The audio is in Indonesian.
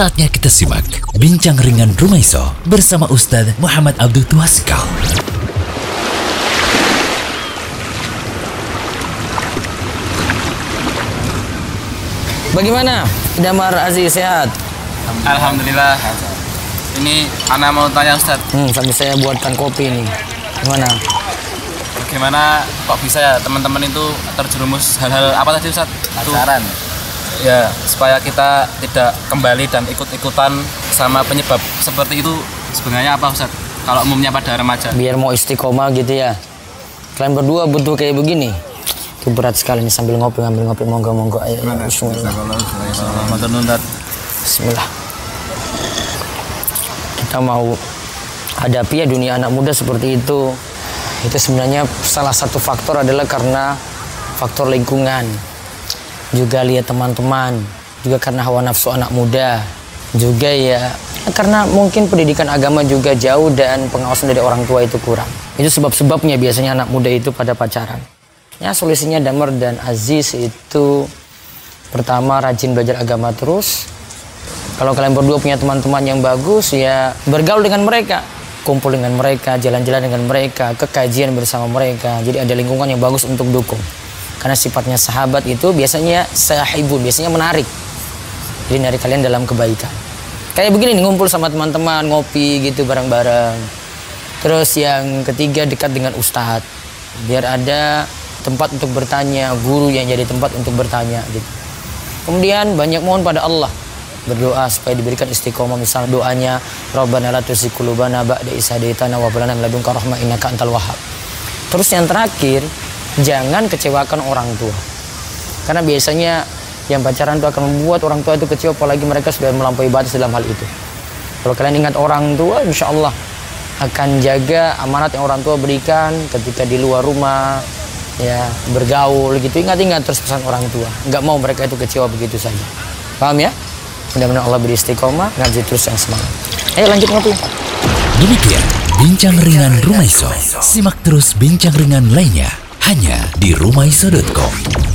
Saatnya kita simak Bincang Ringan Rumaiso bersama Ustadz Muhammad Abdul Tuasikal. Bagaimana? Damar Aziz sehat? Alhamdulillah. Ini Ana mau tanya Ustadz, Hmm, sambil saya buatkan kopi nih. Gimana? bagaimana kok bisa ya teman-teman itu terjerumus hal-hal apa tadi Ustadz? Itu, pacaran ya, supaya kita tidak kembali dan ikut-ikutan sama penyebab seperti itu sebenarnya apa Ustadz? Kalau umumnya pada remaja. Biar mau istiqomah gitu ya. Kalian berdua butuh kayak begini. Itu berat sekali nih sambil ngopi ngambil ngopi monggo monggo ayo. Bismillah. Kita mau hadapi ya dunia anak muda seperti itu. Itu sebenarnya salah satu faktor adalah karena faktor lingkungan. Juga lihat teman-teman, juga karena hawa nafsu anak muda. Juga ya karena mungkin pendidikan agama juga jauh dan pengawasan dari orang tua itu kurang. Itu sebab-sebabnya biasanya anak muda itu pada pacaran. Ya solusinya Damar dan Aziz itu pertama rajin belajar agama terus, kalau kalian berdua punya teman-teman yang bagus ya bergaul dengan mereka kumpul dengan mereka jalan-jalan dengan mereka ke kajian bersama mereka jadi ada lingkungan yang bagus untuk dukung karena sifatnya sahabat itu biasanya sahibun biasanya menarik. Jadi narik kalian dalam kebaikan. Kayak begini nih ngumpul sama teman-teman ngopi gitu bareng-bareng. Terus yang ketiga dekat dengan ustadz. Biar ada tempat untuk bertanya guru yang jadi tempat untuk bertanya gitu. Kemudian banyak mohon pada Allah berdoa supaya diberikan istiqomah. Misal doanya Rabbana la tuzigh ba'da idh hadaitana wa hab lana min ladunka rahmah innaka antal wahhab. Terus yang terakhir, jangan kecewakan orang tua. Karena biasanya yang pacaran itu akan membuat orang tua itu kecewa apalagi mereka sudah melampaui batas dalam hal itu. Kalau kalian ingat orang tua, insya Allah akan jaga amanat yang orang tua berikan ketika di luar rumah, ya bergaul gitu. Ingat-ingat terus pesan orang tua. Nggak mau mereka itu kecewa begitu saja. Paham ya? Mudah-mudahan Allah beri istiqomah, ngaji terus yang semangat. Ayo lanjut ngopi. Demikian Bincang Ringan Rumaiso. Simak terus bincang ringan lainnya hanya di rumaiso.com.